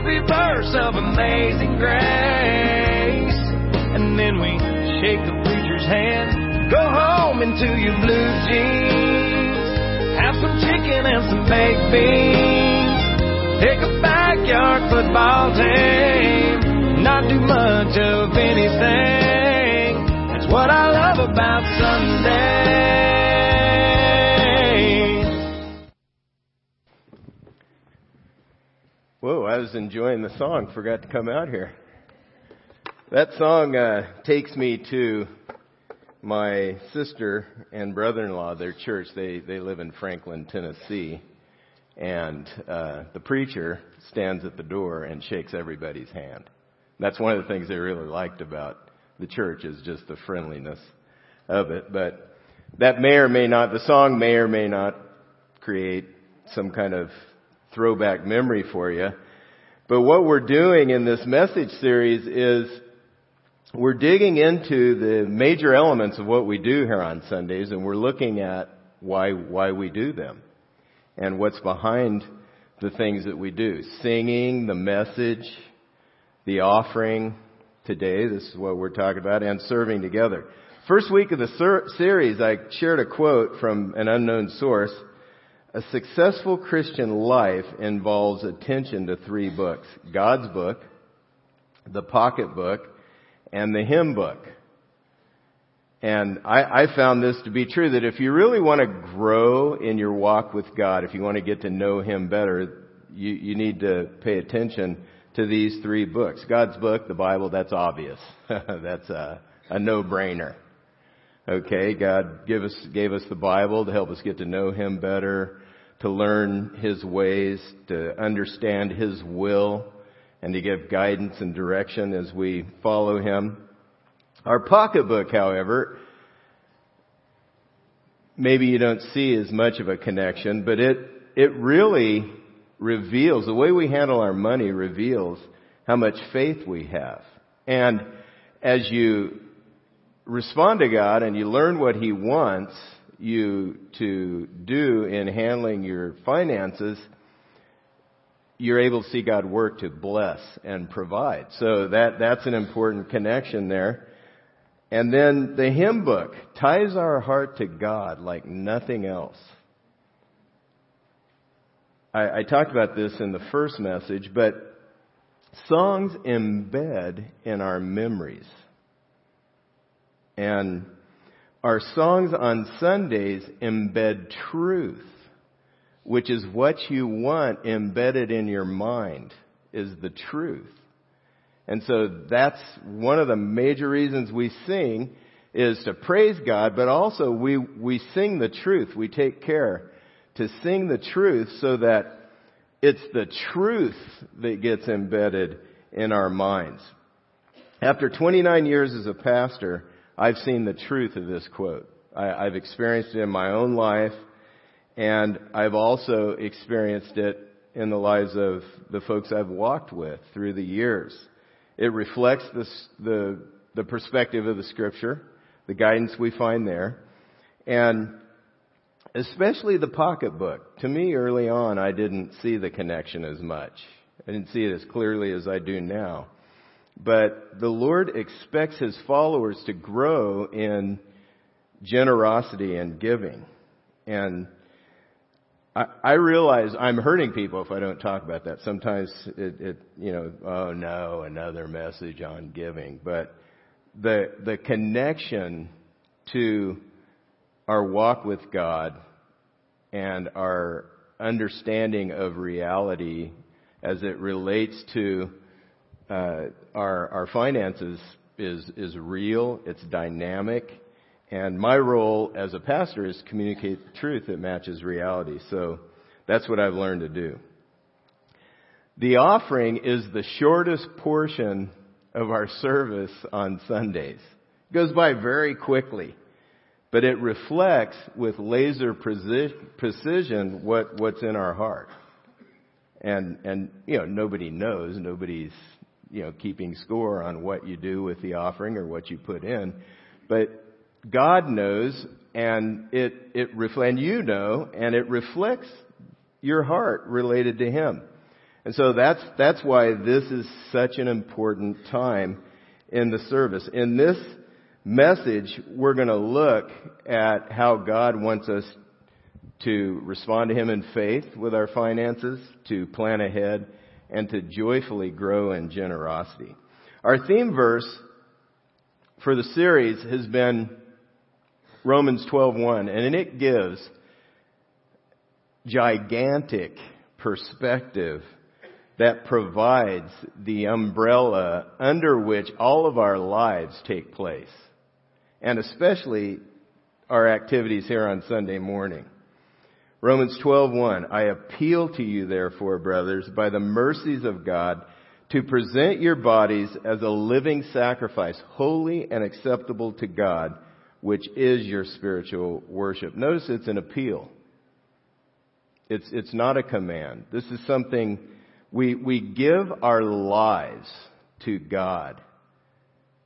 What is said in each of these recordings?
every verse of amazing grace. And then we shake the preacher's hand, go home into your blue jeans, have some chicken and some baked beans, take a backyard football team, not do much of anything. That's what I love about Sunday. Whoa, I was enjoying the song. Forgot to come out here. That song uh, takes me to my sister and brother-in-law. Their church. They they live in Franklin, Tennessee, and uh, the preacher stands at the door and shakes everybody's hand. That's one of the things they really liked about the church is just the friendliness of it. But that may or may not. The song may or may not create some kind of throwback memory for you. But what we're doing in this message series is we're digging into the major elements of what we do here on Sundays and we're looking at why, why we do them and what's behind the things that we do. Singing, the message, the offering today, this is what we're talking about, and serving together. First week of the ser- series, I shared a quote from an unknown source a successful Christian life involves attention to three books. God's book, the pocketbook, and the hymn book. And I, I found this to be true that if you really want to grow in your walk with God, if you want to get to know Him better, you, you need to pay attention to these three books. God's book, the Bible, that's obvious. that's a, a no-brainer. Okay, God give us, gave us the Bible to help us get to know Him better, to learn His ways, to understand His will, and to give guidance and direction as we follow Him. Our pocketbook, however, maybe you don't see as much of a connection, but it, it really reveals, the way we handle our money reveals how much faith we have. And as you respond to God and you learn what He wants you to do in handling your finances, you're able to see God work to bless and provide. So that, that's an important connection there. And then the hymn book ties our heart to God like nothing else. I, I talked about this in the first message, but songs embed in our memories. And our songs on Sundays embed truth, which is what you want embedded in your mind, is the truth. And so that's one of the major reasons we sing is to praise God, but also we, we sing the truth. We take care to sing the truth so that it's the truth that gets embedded in our minds. After 29 years as a pastor, I've seen the truth of this quote. I, I've experienced it in my own life, and I've also experienced it in the lives of the folks I've walked with through the years. It reflects the, the perspective of the scripture, the guidance we find there, and especially the pocketbook. To me, early on, I didn't see the connection as much. I didn't see it as clearly as I do now. But the Lord expects His followers to grow in generosity and giving. And I, I realize I'm hurting people if I don't talk about that. Sometimes it, it, you know, oh no, another message on giving. But the, the connection to our walk with God and our understanding of reality as it relates to uh, our our finances is is real. It's dynamic, and my role as a pastor is to communicate the truth that matches reality. So that's what I've learned to do. The offering is the shortest portion of our service on Sundays. It goes by very quickly, but it reflects with laser precision what, what's in our heart. And, and, you know, nobody knows, nobody's you know, keeping score on what you do with the offering or what you put in. But God knows and it, it, and you know, and it reflects your heart related to Him. And so that's, that's why this is such an important time in the service. In this message, we're going to look at how God wants us to respond to Him in faith with our finances, to plan ahead, and to joyfully grow in generosity. Our theme verse for the series has been Romans 12:1, and it gives gigantic perspective that provides the umbrella under which all of our lives take place, and especially our activities here on Sunday morning. Romans 12:1 I appeal to you therefore brothers by the mercies of God to present your bodies as a living sacrifice holy and acceptable to God which is your spiritual worship. Notice it's an appeal. It's it's not a command. This is something we, we give our lives to God.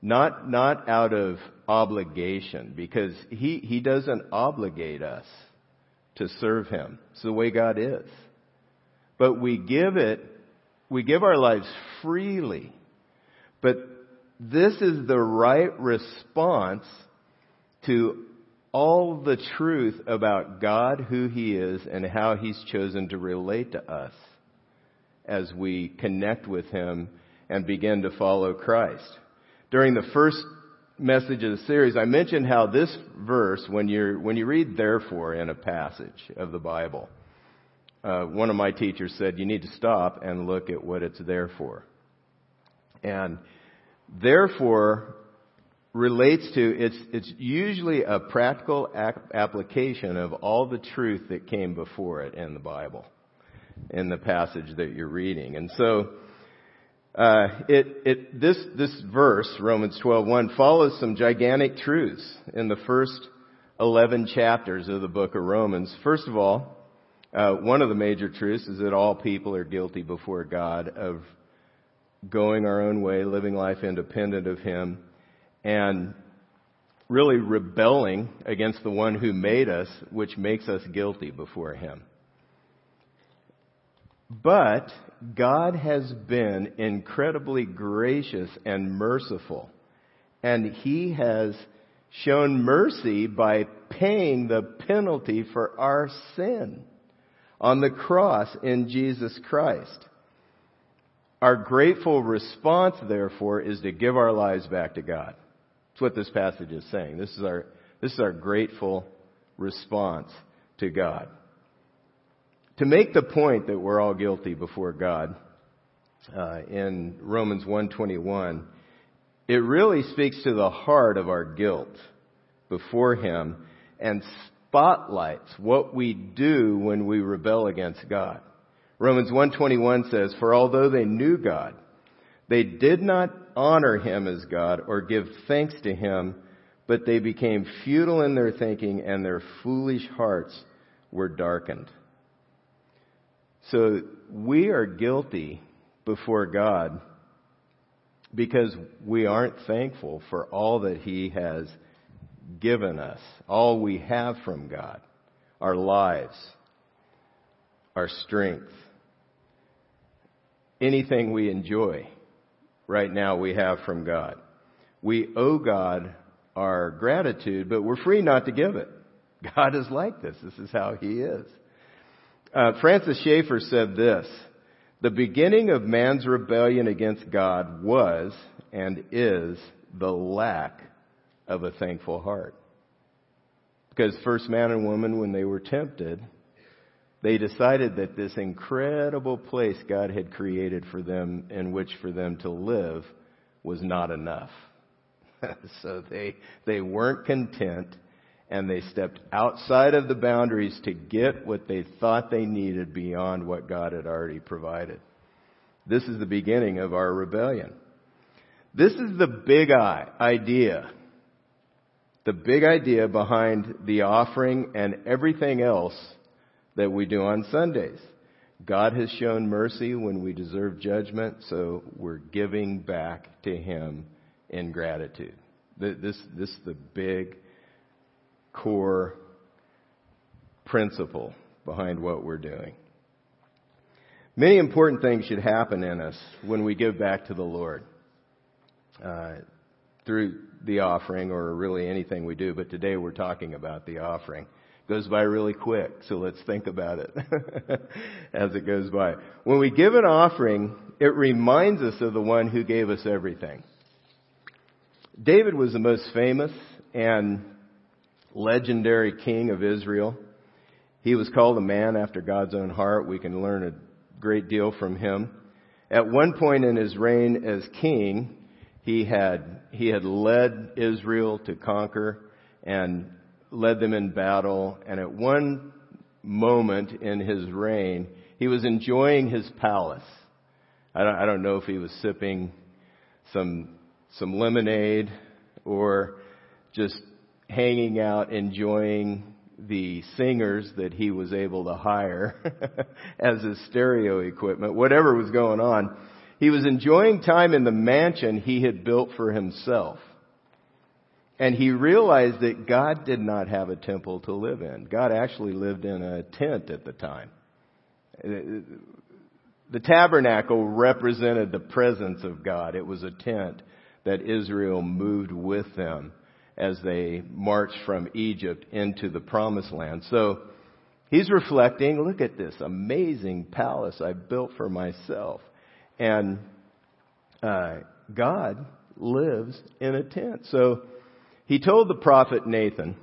Not, not out of obligation, because He, He doesn't obligate us to serve Him. It's the way God is. But we give it, we give our lives freely. But this is the right response to all the truth about God, who He is, and how He's chosen to relate to us as we connect with Him and begin to follow Christ. During the first message of the series, I mentioned how this verse, when you're when you read therefore in a passage of the Bible, uh, one of my teachers said you need to stop and look at what it's there for. And therefore relates to it's it's usually a practical application of all the truth that came before it in the Bible in the passage that you're reading. And so, uh, it, it, this, this verse, Romans 12:1, follows some gigantic truths in the first 11 chapters of the book of Romans. First of all, uh, one of the major truths is that all people are guilty before God of going our own way, living life independent of Him, and really rebelling against the one who made us, which makes us guilty before Him. But God has been incredibly gracious and merciful. And He has shown mercy by paying the penalty for our sin on the cross in Jesus Christ. Our grateful response, therefore, is to give our lives back to God. That's what this passage is saying. This is our, this is our grateful response to God to make the point that we're all guilty before God uh, in Romans 1:21, it really speaks to the heart of our guilt before Him and spotlights what we do when we rebel against God. Romans 1:21 says, "For although they knew God, they did not honor Him as God or give thanks to Him, but they became futile in their thinking, and their foolish hearts were darkened." So we are guilty before God because we aren't thankful for all that He has given us, all we have from God, our lives, our strength, anything we enjoy right now we have from God. We owe God our gratitude, but we're free not to give it. God is like this. This is how He is. Uh, Francis Schaeffer said this The beginning of man's rebellion against God was and is the lack of a thankful heart. Because first man and woman, when they were tempted, they decided that this incredible place God had created for them in which for them to live was not enough. so they, they weren't content and they stepped outside of the boundaries to get what they thought they needed beyond what God had already provided. This is the beginning of our rebellion. This is the big idea. The big idea behind the offering and everything else that we do on Sundays. God has shown mercy when we deserve judgment, so we're giving back to Him in gratitude. This, this is the big core principle behind what we're doing. Many important things should happen in us when we give back to the Lord uh, through the offering or really anything we do, but today we're talking about the offering. It goes by really quick, so let's think about it as it goes by. When we give an offering, it reminds us of the one who gave us everything. David was the most famous and legendary king of Israel. He was called a man after God's own heart. We can learn a great deal from him. At one point in his reign as king, he had, he had led Israel to conquer and led them in battle. And at one moment in his reign, he was enjoying his palace. I don't, I don't know if he was sipping some, some lemonade or just hanging out, enjoying the singers that he was able to hire as his stereo equipment, whatever was going on. He was enjoying time in the mansion he had built for himself. And he realized that God did not have a temple to live in. God actually lived in a tent at the time. The tabernacle represented the presence of God. It was a tent that Israel moved with them as they marched from Egypt into the promised land. So he's reflecting, look at this amazing palace I built for myself. And uh, God lives in a tent. So he told the prophet Nathan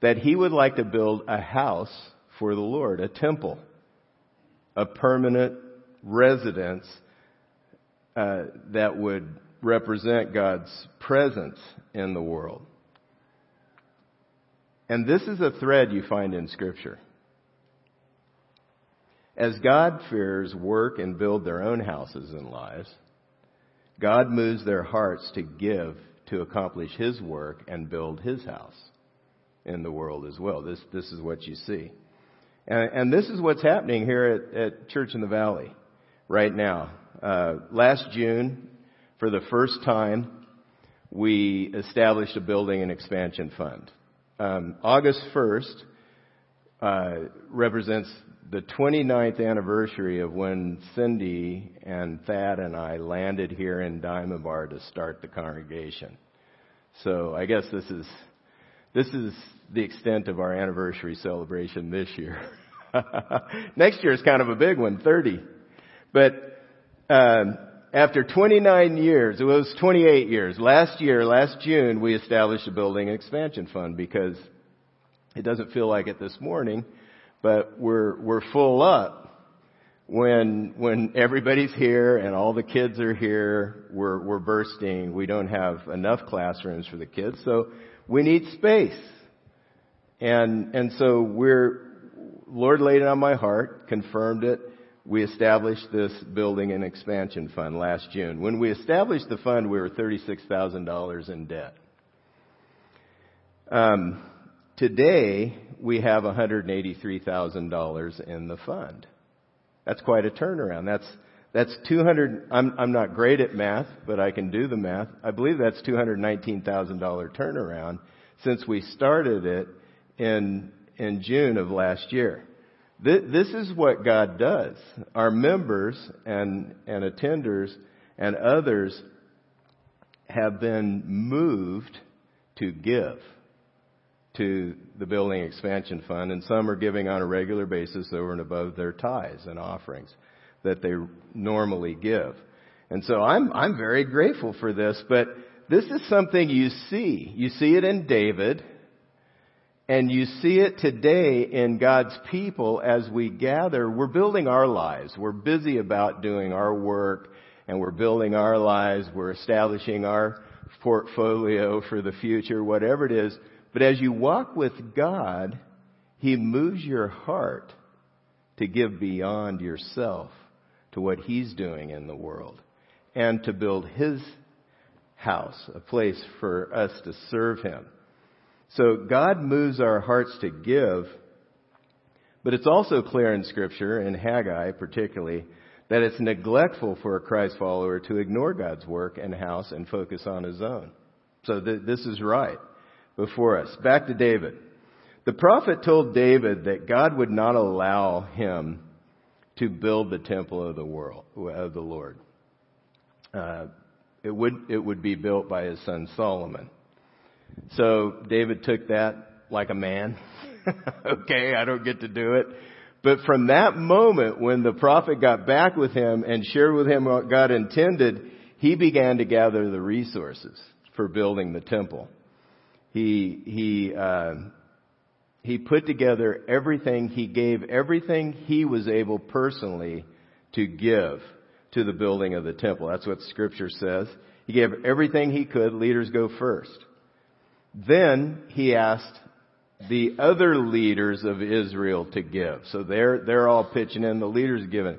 that he would like to build a house for the Lord, a temple, a permanent residence uh, that would represent God's presence in the world. And this is a thread you find in Scripture. As God-fearers work and build their own houses and lives, God moves their hearts to give to accomplish His work and build His house in the world as well. This, this is what you see. And, and this is what's happening here at, at Church in the Valley right now. Uh, last June, for the first time, we established a building and expansion fund. Um, August 1st uh, represents the 29th anniversary of when Cindy and Thad and I landed here in Diamond Bar to start the congregation. So I guess this is this is the extent of our anniversary celebration this year. Next year is kind of a big one, 30. But um, after 29 years, it was 28 years, last year, last June, we established a building expansion fund because it doesn't feel like it this morning, but we're, we're full up when, when everybody's here and all the kids are here, we're, we're bursting. We don't have enough classrooms for the kids, so we need space. And, and so we're, Lord laid it on my heart, confirmed it, we established this building and expansion fund last June. When we established the fund, we were $36,000 in debt. Um, today, we have $183,000 in the fund. That's quite a turnaround. That's that's 200. I'm I'm not great at math, but I can do the math. I believe that's $219,000 turnaround since we started it in in June of last year. This is what God does. Our members and, and attenders and others have been moved to give to the building expansion fund, and some are giving on a regular basis over and above their tithes and offerings that they normally give. And so I'm, I'm very grateful for this, but this is something you see. You see it in David. And you see it today in God's people as we gather. We're building our lives. We're busy about doing our work and we're building our lives. We're establishing our portfolio for the future, whatever it is. But as you walk with God, He moves your heart to give beyond yourself to what He's doing in the world and to build His house, a place for us to serve Him. So God moves our hearts to give, but it's also clear in Scripture, in Haggai particularly, that it's neglectful for a Christ follower to ignore God's work and house and focus on his own. So th- this is right before us. Back to David. The prophet told David that God would not allow him to build the temple of the world of the Lord. Uh, it would it would be built by his son Solomon. So David took that like a man. okay, I don't get to do it. But from that moment when the prophet got back with him and shared with him what God intended, he began to gather the resources for building the temple. He, he, uh, he put together everything, he gave everything he was able personally to give to the building of the temple. That's what scripture says. He gave everything he could. Leaders go first. Then he asked the other leaders of Israel to give. So they're, they're all pitching in, the leaders giving.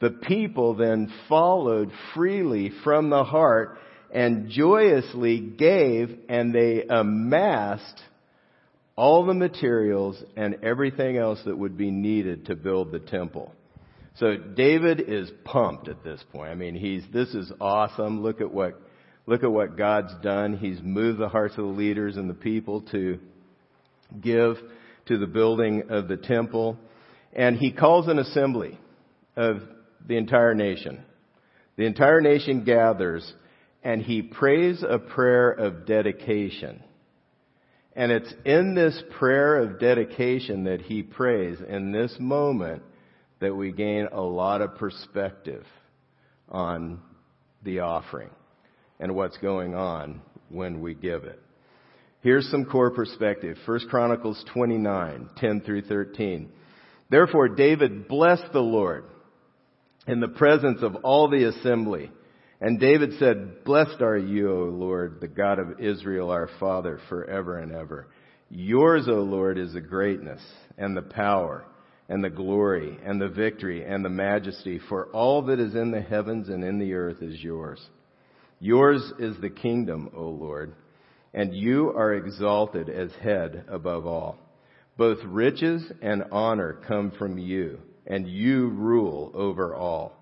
The people then followed freely from the heart and joyously gave and they amassed all the materials and everything else that would be needed to build the temple. So David is pumped at this point. I mean, he's, this is awesome. Look at what, look at what God's done. He's moved the hearts of the leaders and the people to give to the building of the temple. And he calls an assembly of the entire nation. The entire nation gathers and he prays a prayer of dedication. And it's in this prayer of dedication that he prays in this moment that we gain a lot of perspective on the offering and what's going on when we give it. Here's some core perspective. 1 Chronicles 29, 10 through 13. Therefore David blessed the Lord in the presence of all the assembly. And David said, Blessed are you, O Lord, the God of Israel, our Father, forever and ever. Yours, O Lord, is the greatness and the power and the glory and the victory and the majesty, for all that is in the heavens and in the earth is yours. Yours is the kingdom, O Lord and you are exalted as head above all. Both riches and honor come from you, and you rule over all.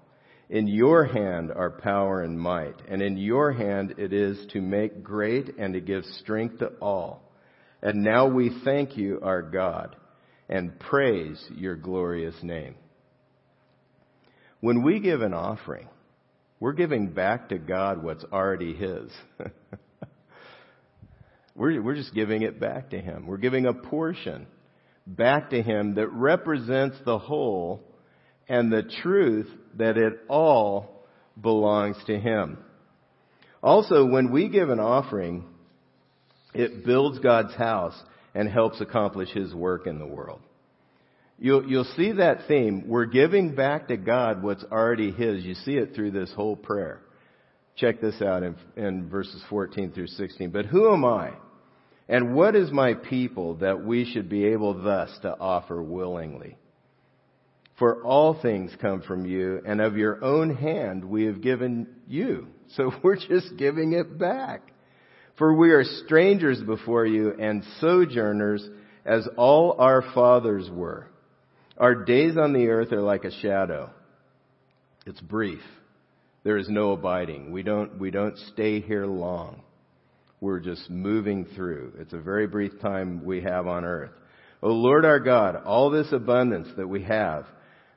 In your hand are power and might, and in your hand it is to make great and to give strength to all. And now we thank you, our God, and praise your glorious name. When we give an offering, we're giving back to God what's already His. We're, we're just giving it back to Him. We're giving a portion back to Him that represents the whole and the truth that it all belongs to Him. Also, when we give an offering, it builds God's house and helps accomplish His work in the world. You'll, you'll see that theme. We're giving back to God what's already His. You see it through this whole prayer. Check this out in, in verses 14 through 16. But who am I? And what is my people that we should be able thus to offer willingly? For all things come from you, and of your own hand we have given you. So we're just giving it back. For we are strangers before you and sojourners as all our fathers were. Our days on the earth are like a shadow. It's brief. There is no abiding. We don't, we don't stay here long. We're just moving through. It's a very brief time we have on earth. O Lord our God, all this abundance that we have,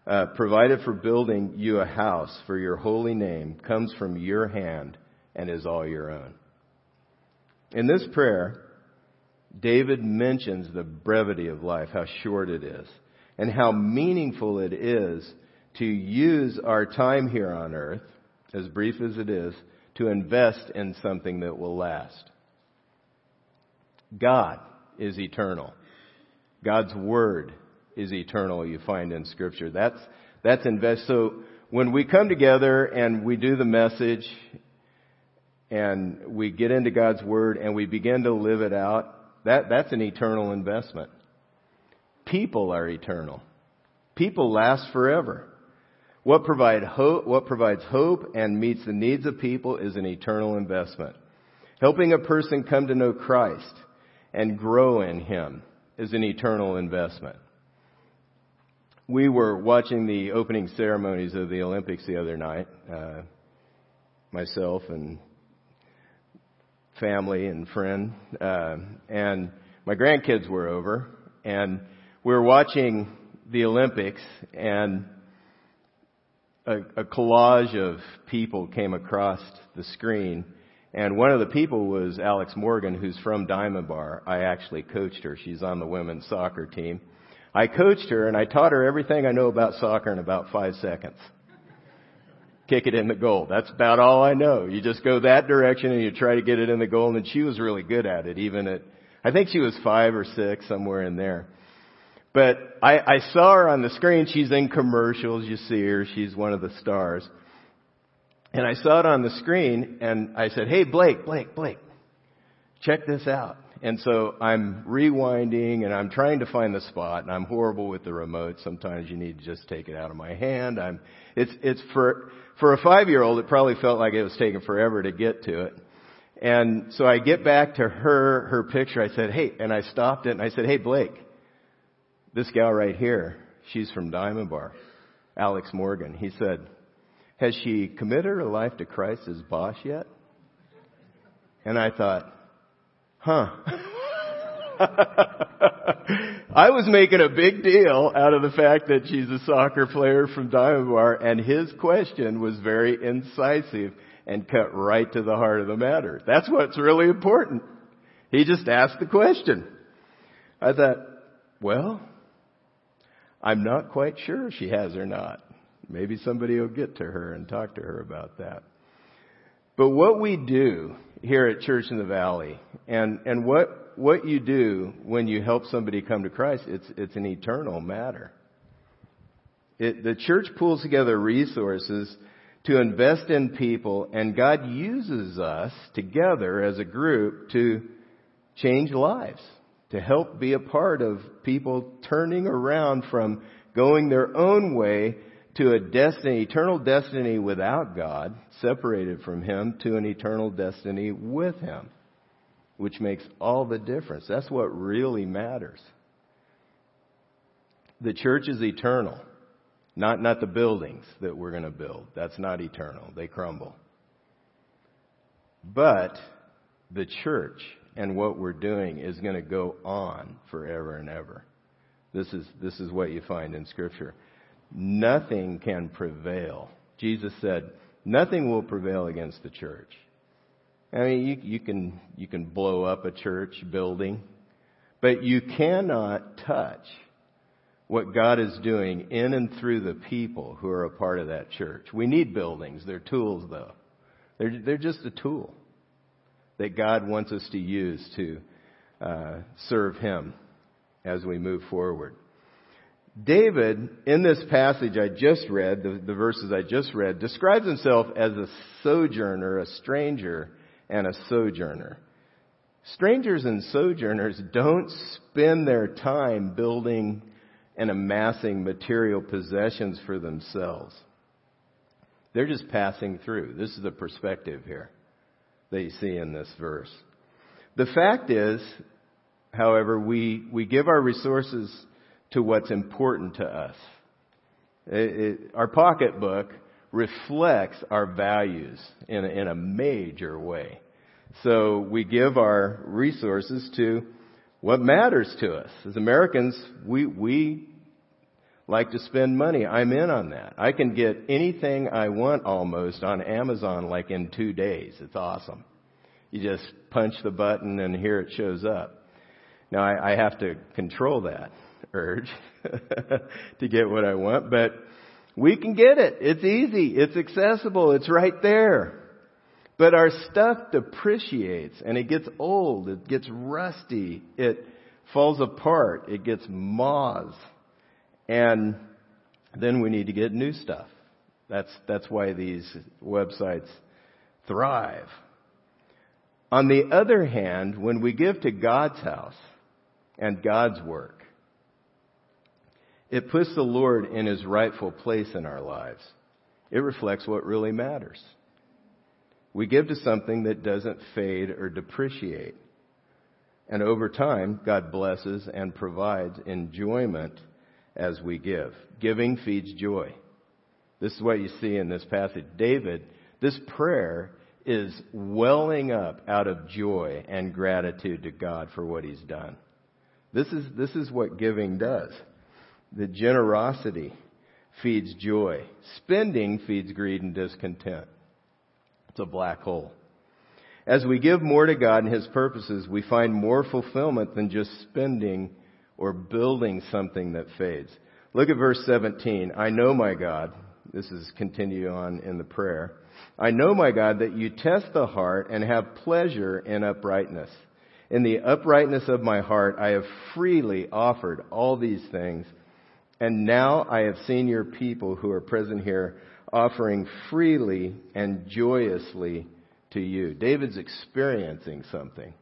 uh, provided for building you a house for your holy name, comes from your hand and is all your own. In this prayer, David mentions the brevity of life, how short it is, and how meaningful it is to use our time here on earth, as brief as it is, to invest in something that will last. God is eternal. God's word is eternal, you find in scripture. That's, that's invest. So when we come together and we do the message and we get into God's word and we begin to live it out, that, that's an eternal investment. People are eternal. People last forever. What, provide hope, what provides hope and meets the needs of people is an eternal investment. Helping a person come to know Christ and grow in Him is an eternal investment. We were watching the opening ceremonies of the Olympics the other night, uh, myself and family and friend, uh, and my grandkids were over, and we were watching the Olympics, and a, a collage of people came across the screen, and one of the people was Alex Morgan, who's from Diamond Bar. I actually coached her. She's on the women's soccer team. I coached her and I taught her everything I know about soccer in about five seconds. Kick it in the goal. That's about all I know. You just go that direction and you try to get it in the goal and she was really good at it even at, I think she was five or six, somewhere in there. But I, I saw her on the screen. She's in commercials. You see her. She's one of the stars. And I saw it on the screen and I said, Hey, Blake, Blake, Blake, check this out. And so I'm rewinding and I'm trying to find the spot and I'm horrible with the remote. Sometimes you need to just take it out of my hand. I'm, it's, it's for, for a five year old, it probably felt like it was taking forever to get to it. And so I get back to her, her picture. I said, Hey, and I stopped it and I said, Hey, Blake, this gal right here, she's from Diamond Bar, Alex Morgan. He said, has she committed her life to Christ as boss yet? And I thought, huh. I was making a big deal out of the fact that she's a soccer player from Diamond Bar, and his question was very incisive and cut right to the heart of the matter. That's what's really important. He just asked the question. I thought, well, I'm not quite sure she has or not. Maybe somebody will get to her and talk to her about that. But what we do here at Church in the Valley and, and what, what you do when you help somebody come to Christ, it's, it's an eternal matter. It, the church pulls together resources to invest in people and God uses us together as a group to change lives to help be a part of people turning around from going their own way to a destiny, eternal destiny without God, separated from Him, to an eternal destiny with Him, which makes all the difference. That's what really matters. The church is eternal, not, not the buildings that we're going to build. That's not eternal. They crumble. But the church and what we're doing is going to go on forever and ever. This is, this is what you find in Scripture. Nothing can prevail. Jesus said, nothing will prevail against the church. I mean, you, you, can, you can blow up a church building, but you cannot touch what God is doing in and through the people who are a part of that church. We need buildings. They're tools, though. They're, they're just a tool that God wants us to use to uh, serve Him as we move forward. David, in this passage I just read, the, the verses I just read, describes himself as a sojourner, a stranger, and a sojourner. Strangers and sojourners don't spend their time building and amassing material possessions for themselves. They're just passing through. This is the perspective here that you see in this verse. The fact is, however, we, we give our resources to what's important to us. It, it, our pocketbook reflects our values in a, in a major way. So we give our resources to what matters to us. As Americans, we, we like to spend money. I'm in on that. I can get anything I want almost on Amazon like in two days. It's awesome. You just punch the button and here it shows up. Now I, I have to control that urge to get what I want, but we can get it. It's easy. It's accessible. It's right there. But our stuff depreciates and it gets old. It gets rusty. It falls apart. It gets moths and then we need to get new stuff. That's, that's why these websites thrive. On the other hand, when we give to God's house and God's work, it puts the Lord in his rightful place in our lives. It reflects what really matters. We give to something that doesn't fade or depreciate. And over time, God blesses and provides enjoyment as we give. Giving feeds joy. This is what you see in this passage. David, this prayer is welling up out of joy and gratitude to God for what he's done. This is, this is what giving does. The generosity feeds joy. Spending feeds greed and discontent. It's a black hole. As we give more to God and His purposes, we find more fulfillment than just spending or building something that fades. Look at verse 17. I know, my God, this is continue on in the prayer. I know, my God, that you test the heart and have pleasure in uprightness. In the uprightness of my heart, I have freely offered all these things. And now I have seen your people who are present here offering freely and joyously to you. David's experiencing something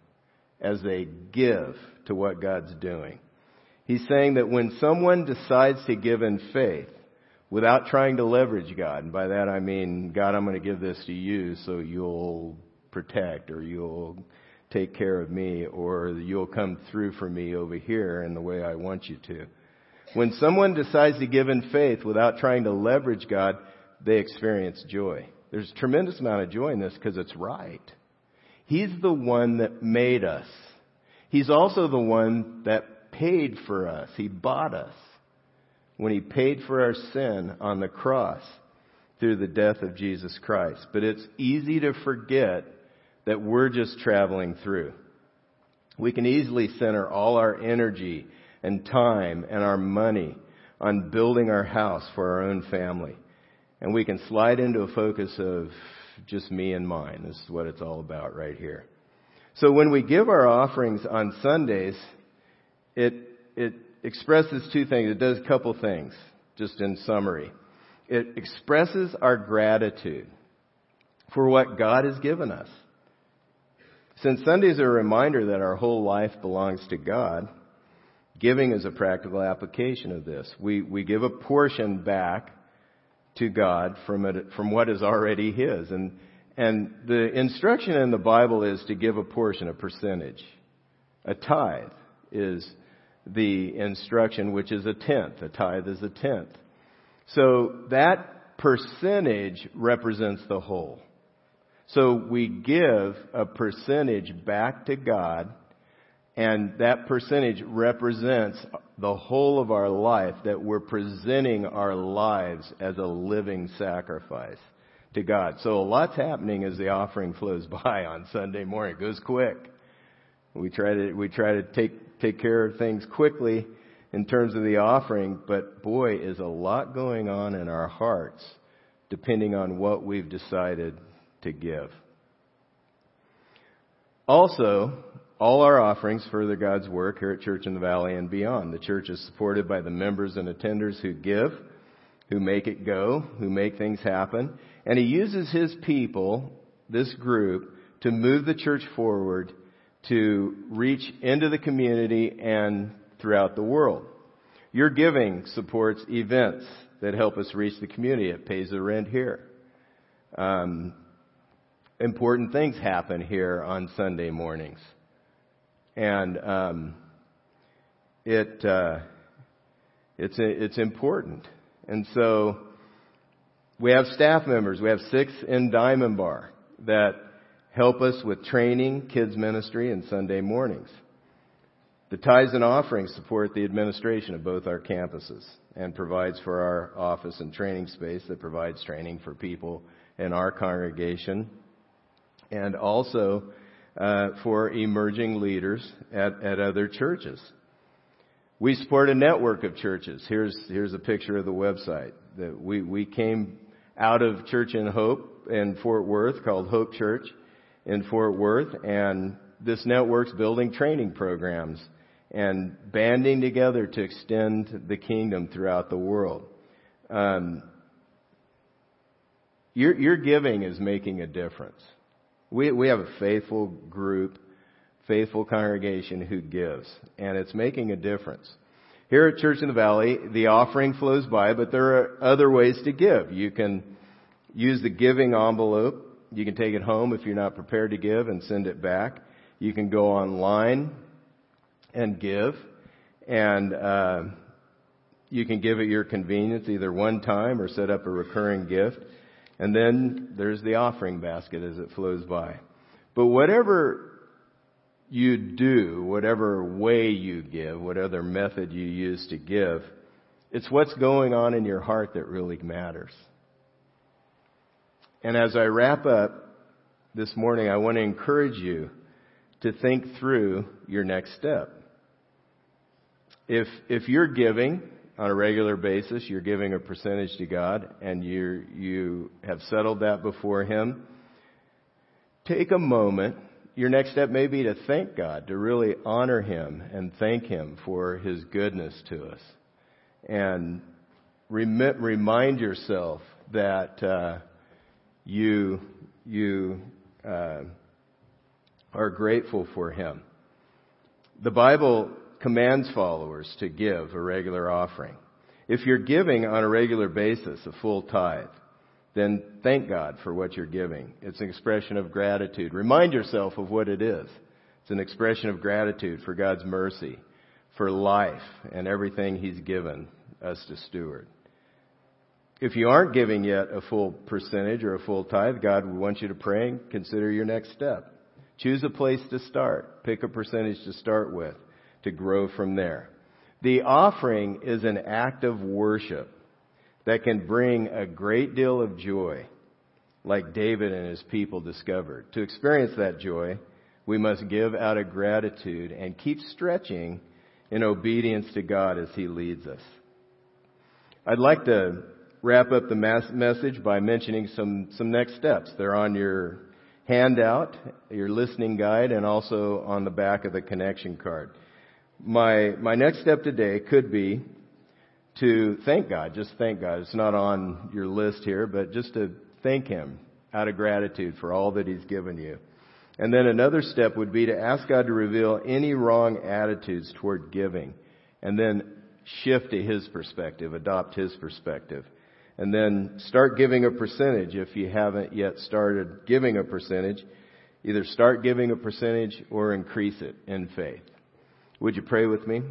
as they give to what God's doing. He's saying that when someone decides to give in faith without trying to leverage God, and by that I mean, God, I'm going to give this to you so you'll protect or you'll take care of me or you'll come through for me over here in the way I want you to. When someone decides to give in faith without trying to leverage God, they experience joy. There's a tremendous amount of joy in this because it's right. He's the one that made us. He's also the one that paid for us. He bought us when He paid for our sin on the cross through the death of Jesus Christ. But it's easy to forget that we're just traveling through. We can easily center all our energy and time and our money on building our house for our own family. And we can slide into a focus of just me and mine. This is what it's all about right here. So when we give our offerings on Sundays, it, it expresses two things. It does a couple things, just in summary. It expresses our gratitude for what God has given us. Since Sunday is a reminder that our whole life belongs to God, giving is a practical application of this. We, we give a portion back to God from it, from what is already His. And, and the instruction in the Bible is to give a portion, a percentage. A tithe is the instruction, which is a tenth. A tithe is a tenth. So that percentage represents the whole. So we give a percentage back to God and that percentage represents the whole of our life that we're presenting our lives as a living sacrifice to God. So a lot's happening as the offering flows by on Sunday morning. It goes quick. We try to, we try to take, take care of things quickly in terms of the offering, but boy, is a lot going on in our hearts depending on what we've decided to give. Also, all our offerings further God's work here at Church in the Valley and beyond. The church is supported by the members and attenders who give, who make it go, who make things happen. And He uses His people, this group, to move the church forward to reach into the community and throughout the world. Your giving supports events that help us reach the community. It pays the rent here. Um, important things happen here on Sunday mornings and um, it uh, it's it's important. And so we have staff members. We have six in Diamond Bar that help us with training, kids ministry, and Sunday mornings. The tithes and offerings support the administration of both our campuses and provides for our office and training space that provides training for people in our congregation and also uh, for emerging leaders at, at other churches. We support a network of churches. Here's, here's a picture of the website. That we, we came out of Church in Hope in Fort Worth called Hope Church in Fort Worth and this network's building training programs and banding together to extend the kingdom throughout the world. Um, your, your giving is making a difference. We, we have a faithful group, faithful congregation who gives, and it's making a difference. Here at Church in the Valley, the offering flows by, but there are other ways to give. You can use the giving envelope. You can take it home if you're not prepared to give and send it back. You can go online and give, and uh, you can give at your convenience, either one time or set up a recurring gift. And then there's the offering basket as it flows by. But whatever you do, whatever way you give, whatever method you use to give, It's what's going on in your heart that really matters. And as I wrap up this morning, I want to encourage you to think through your next step. If, if you're giving on a regular basis, you're giving a percentage to God and you you have settled that before Him, take a moment. Your next step may be to thank God, to really honor Him and thank Him for His goodness to us. And remind yourself that uh, you, you uh, are grateful for Him. The Bible commands followers to give a regular offering. If you're giving on a regular basis a full tithe, then thank God for what you're giving. It's an expression of gratitude. Remind yourself of what it is. It's an expression of gratitude for God's mercy, for life, and everything He's given us to steward. If you aren't giving yet a full percentage or a full tithe, God would want you to pray and consider your next step. Choose a place to start. Pick a percentage to start with to grow from there. The offering is an act of worship that can bring a great deal of joy, like David and his people discovered. To experience that joy, we must give out of gratitude and keep stretching in obedience to God as He leads us. I'd like to wrap up the message by mentioning some, some next steps. They're on your handout, your listening guide, and also on the back of the connection card my, my next step today could be to thank God. Just thank God. It's not on your list here, but just to thank Him out of gratitude for all that He's given you. And then another step would be to ask God to reveal any wrong attitudes toward giving and then shift to His perspective, adopt His perspective. And then start giving a percentage if you haven't yet started giving a percentage. Either start giving a percentage or increase it in faith. Would you pray with me?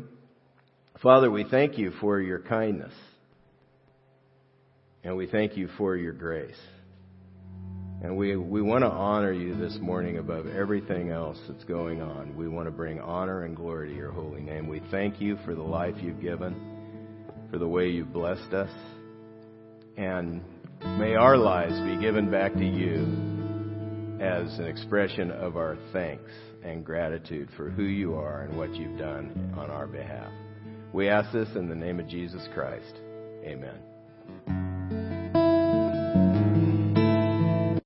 Father, we thank you for your kindness. And we thank you for your grace. And we, we want to honor you this morning above everything else that's going on. We want to bring honor and glory to your holy name. We thank you for the life you've given, for the way you've blessed us. And may our lives be given back to you as an expression of our thanks and gratitude for who you are and what you've done on our behalf. We ask this in the name of Jesus Christ. Amen.